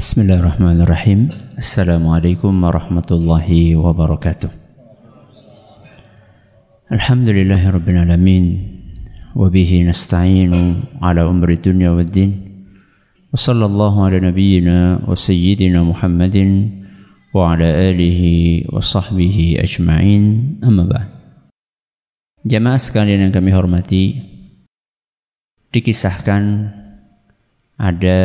Bismillahirrahmanirrahim. Assalamualaikum warahmatullahi wabarakatuh. Alhamdulillahi rabbil alamin wa bihi nasta'inu ala umri dunya waddin. Wa sallallahu ala nabiyyina wa sayyidina Muhammadin wa ala alihi wa sahbihi ajma'in. Amma ba'd. Jamaah sekalian yang kami hormati, dikisahkan ada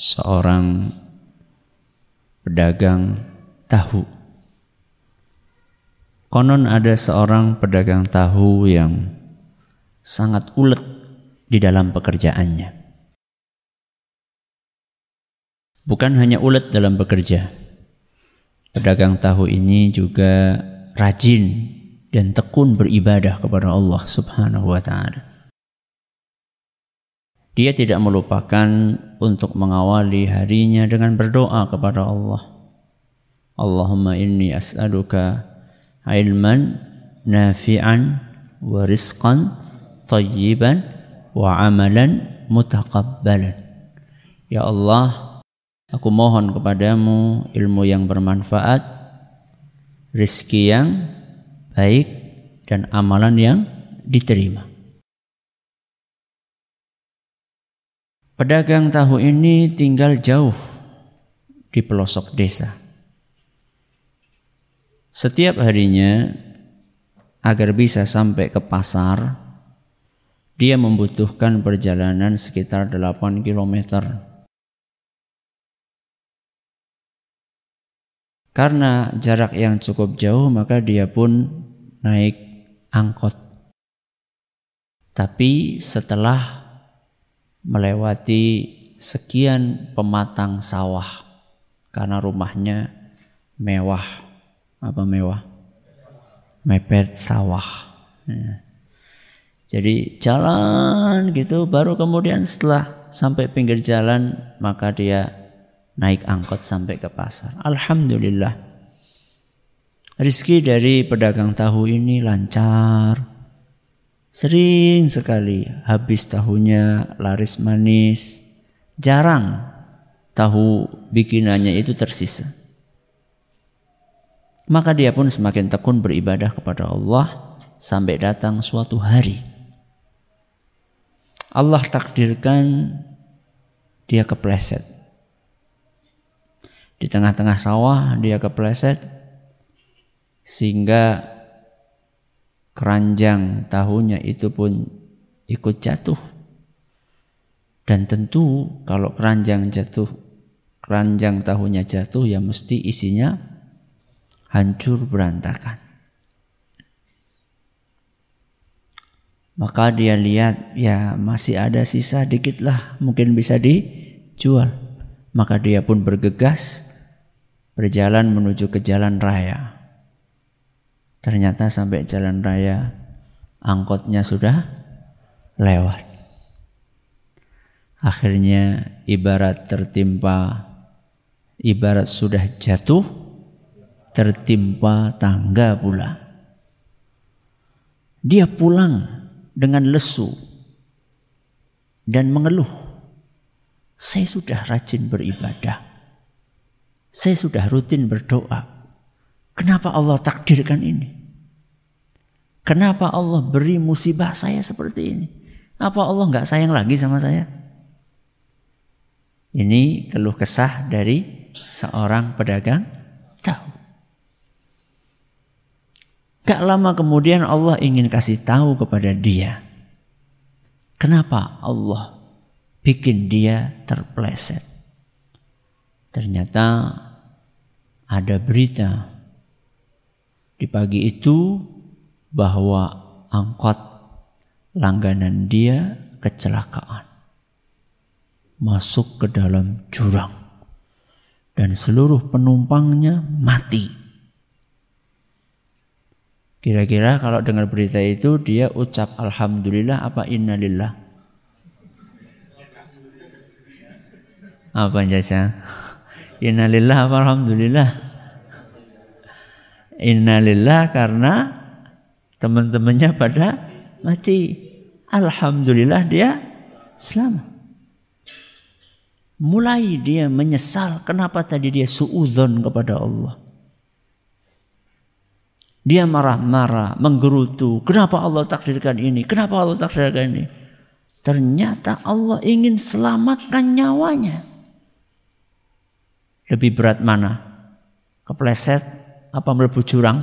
seorang pedagang tahu. Konon ada seorang pedagang tahu yang sangat ulet di dalam pekerjaannya. Bukan hanya ulet dalam bekerja. Pedagang tahu ini juga rajin dan tekun beribadah kepada Allah Subhanahu wa taala. Dia tidak melupakan untuk mengawali harinya dengan berdoa kepada Allah. Allahumma inni as'aluka ilman nafi'an wa rizqan tayyiban wa amalan mutaqabbalan. Ya Allah, aku mohon kepadamu ilmu yang bermanfaat, rizki yang baik dan amalan yang diterima. Pedagang tahu ini tinggal jauh di pelosok desa. Setiap harinya agar bisa sampai ke pasar, dia membutuhkan perjalanan sekitar 8 km. Karena jarak yang cukup jauh, maka dia pun naik angkot. Tapi setelah melewati sekian pematang sawah, karena rumahnya mewah, apa mewah? Mepet sawah. Ya. Jadi jalan gitu, baru kemudian setelah sampai pinggir jalan, maka dia naik angkot sampai ke pasar. Alhamdulillah. Rizki dari pedagang tahu ini lancar. Sering sekali habis tahunya laris manis. Jarang tahu bikinannya itu tersisa. Maka dia pun semakin tekun beribadah kepada Allah sampai datang suatu hari. Allah takdirkan dia kepleset di tengah-tengah sawah dia kepleset sehingga keranjang tahunya itu pun ikut jatuh. Dan tentu kalau keranjang jatuh, keranjang tahunya jatuh ya mesti isinya hancur berantakan. Maka dia lihat ya masih ada sisa dikit lah mungkin bisa dijual. Maka dia pun bergegas berjalan menuju ke jalan raya. Ternyata sampai jalan raya angkotnya sudah lewat. Akhirnya ibarat tertimpa ibarat sudah jatuh tertimpa tangga pula. Dia pulang dengan lesu dan mengeluh. Saya sudah rajin beribadah saya sudah rutin berdoa. Kenapa Allah takdirkan ini? Kenapa Allah beri musibah saya seperti ini? Apa Allah nggak sayang lagi sama saya? Ini keluh kesah dari seorang pedagang tahu. Gak lama kemudian Allah ingin kasih tahu kepada dia. Kenapa Allah bikin dia terpleset? Ternyata ada berita di pagi itu bahwa angkot langganan dia kecelakaan. Masuk ke dalam jurang. Dan seluruh penumpangnya mati. Kira-kira kalau dengar berita itu dia ucap Alhamdulillah apa innalillah? Apa jasa? Innalillah apa alhamdulillah? Innalillah karena teman-temannya pada mati. Alhamdulillah dia selamat. mulai dia menyesal kenapa tadi dia suudzon kepada Allah. Dia marah-marah, menggerutu. Kenapa Allah takdirkan ini? Kenapa Allah takdirkan ini? Ternyata Allah ingin selamatkan nyawanya. Lebih berat mana? Kepleset apa melebu jurang?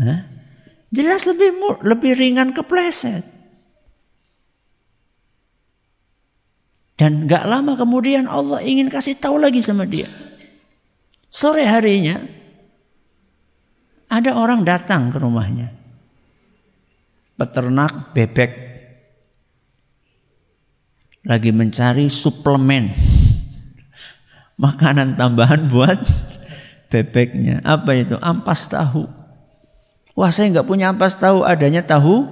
Hah? Jelas lebih lebih ringan kepleset. Dan gak lama kemudian Allah ingin kasih tahu lagi sama dia. Sore harinya ada orang datang ke rumahnya. Peternak bebek lagi mencari suplemen makanan tambahan buat bebeknya. Apa itu? Ampas tahu. Wah saya nggak punya ampas tahu, adanya tahu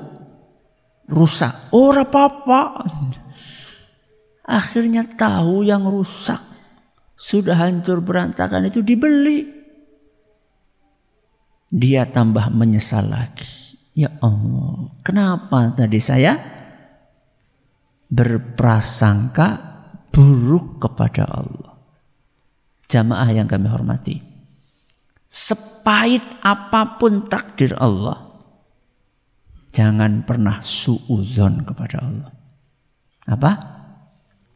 rusak. Oh apa-apa. Akhirnya tahu yang rusak sudah hancur berantakan itu dibeli. Dia tambah menyesal lagi. Ya Allah, kenapa tadi saya berprasangka buruk kepada Allah? Jamaah yang kami hormati. Sepahit apa pun takdir Allah, jangan pernah suudzon kepada Allah. Apa?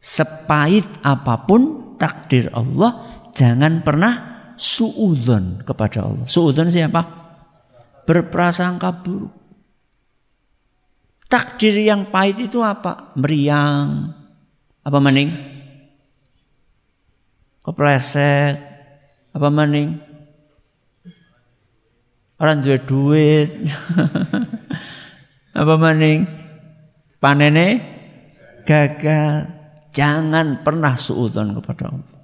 Sepahit apa pun takdir Allah, jangan pernah suudzon kepada Allah. Suudzon siapa? Berprasangka buruk. Takdir yang pahit itu apa? Meriang. Apa maning? Kepleset. Apa maning? Orang duit duit. apa maning? Panene gagal. Jangan pernah suudzon kepada Allah.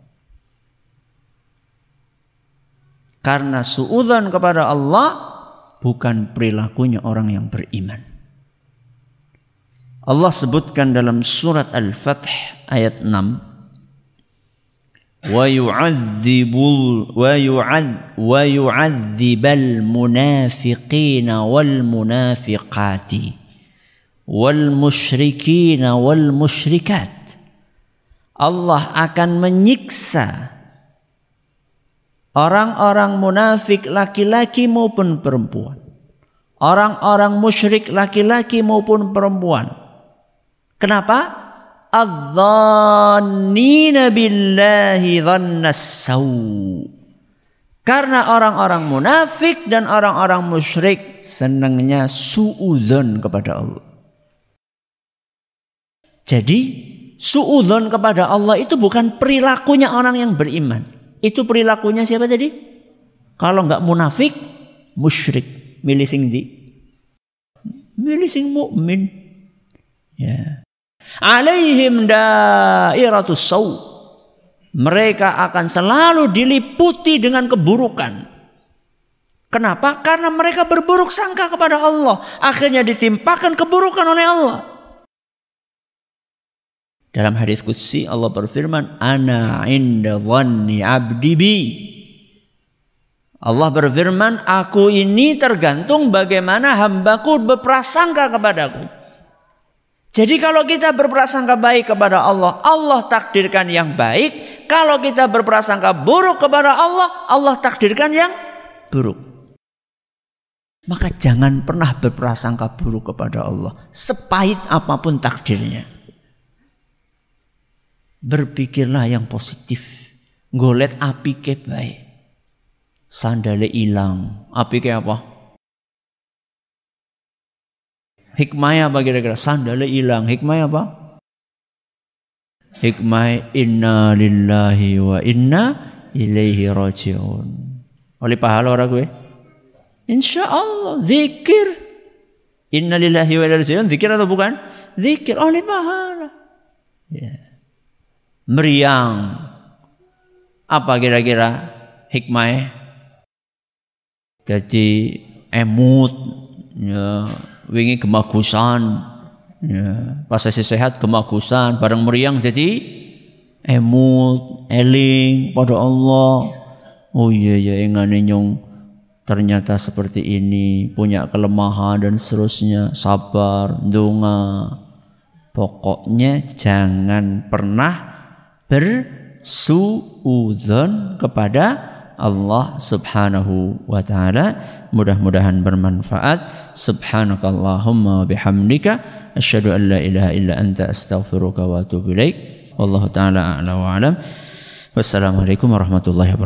Karena suudzon kepada Allah bukan perilakunya orang yang beriman. Allah sebutkan dalam surat Al-Fath ayat 6 Allah akan menyiksa orang-orang munafik laki-laki maupun perempuan orang-orang musyrik laki-laki maupun perempuan. Kenapa? Adzannina billahi dhannas Karena orang-orang munafik dan orang-orang musyrik senangnya suudzon kepada Allah. Jadi Suudon kepada Allah itu bukan perilakunya orang yang beriman. Itu perilakunya siapa tadi? Kalau nggak munafik, musyrik. Milih sing di. Milih sing mukmin. Ya. Alaihim dairatus saw. Mereka akan selalu diliputi dengan keburukan. Kenapa? Karena mereka berburuk sangka kepada Allah. Akhirnya ditimpakan keburukan oleh Allah. Dalam hadis qudsi Allah berfirman, "Ana inda dhanni 'abdi bi." Allah berfirman, "Aku ini tergantung bagaimana hambaku berprasangka kepadaku." Jadi kalau kita berprasangka baik kepada Allah, Allah takdirkan yang baik. Kalau kita berprasangka buruk kepada Allah, Allah takdirkan yang buruk. Maka jangan pernah berprasangka buruk kepada Allah, sepahit apa pun takdirnya. Berpikirlah yang positif. Golet api ke baik. Sandale hilang. Api ke apa? Hikmahnya apa kira-kira? Sandale hilang. Hikmahnya apa? Hikmah inna lillahi wa inna ilaihi rajiun. Oleh pahala orang gue? Insya Allah. Zikir. Inna lillahi wa ilaihi rajiun. Zikir atau bukan? Zikir. Oleh pahala. Ya. Meriang. Apa kira-kira hikmahnya? Jadi emut, ya, wingi gemagusan, ya, pas saya sehat gemagusan, bareng meriang jadi emut, eling pada Allah. Oh iya ya ingane nyong ternyata seperti ini, punya kelemahan dan seterusnya, sabar, dunga. Pokoknya jangan pernah bersuudzon kepada Allah Subhanahu wa taala. Mudah-mudahan bermanfaat. Subhanakallahumma wa bihamdika asyhadu an la ilaha illa anta astaghfiruka wa atubu ilaik. Wallahu taala a'la wa alam. Wassalamualaikum warahmatullahi wabarakatuh.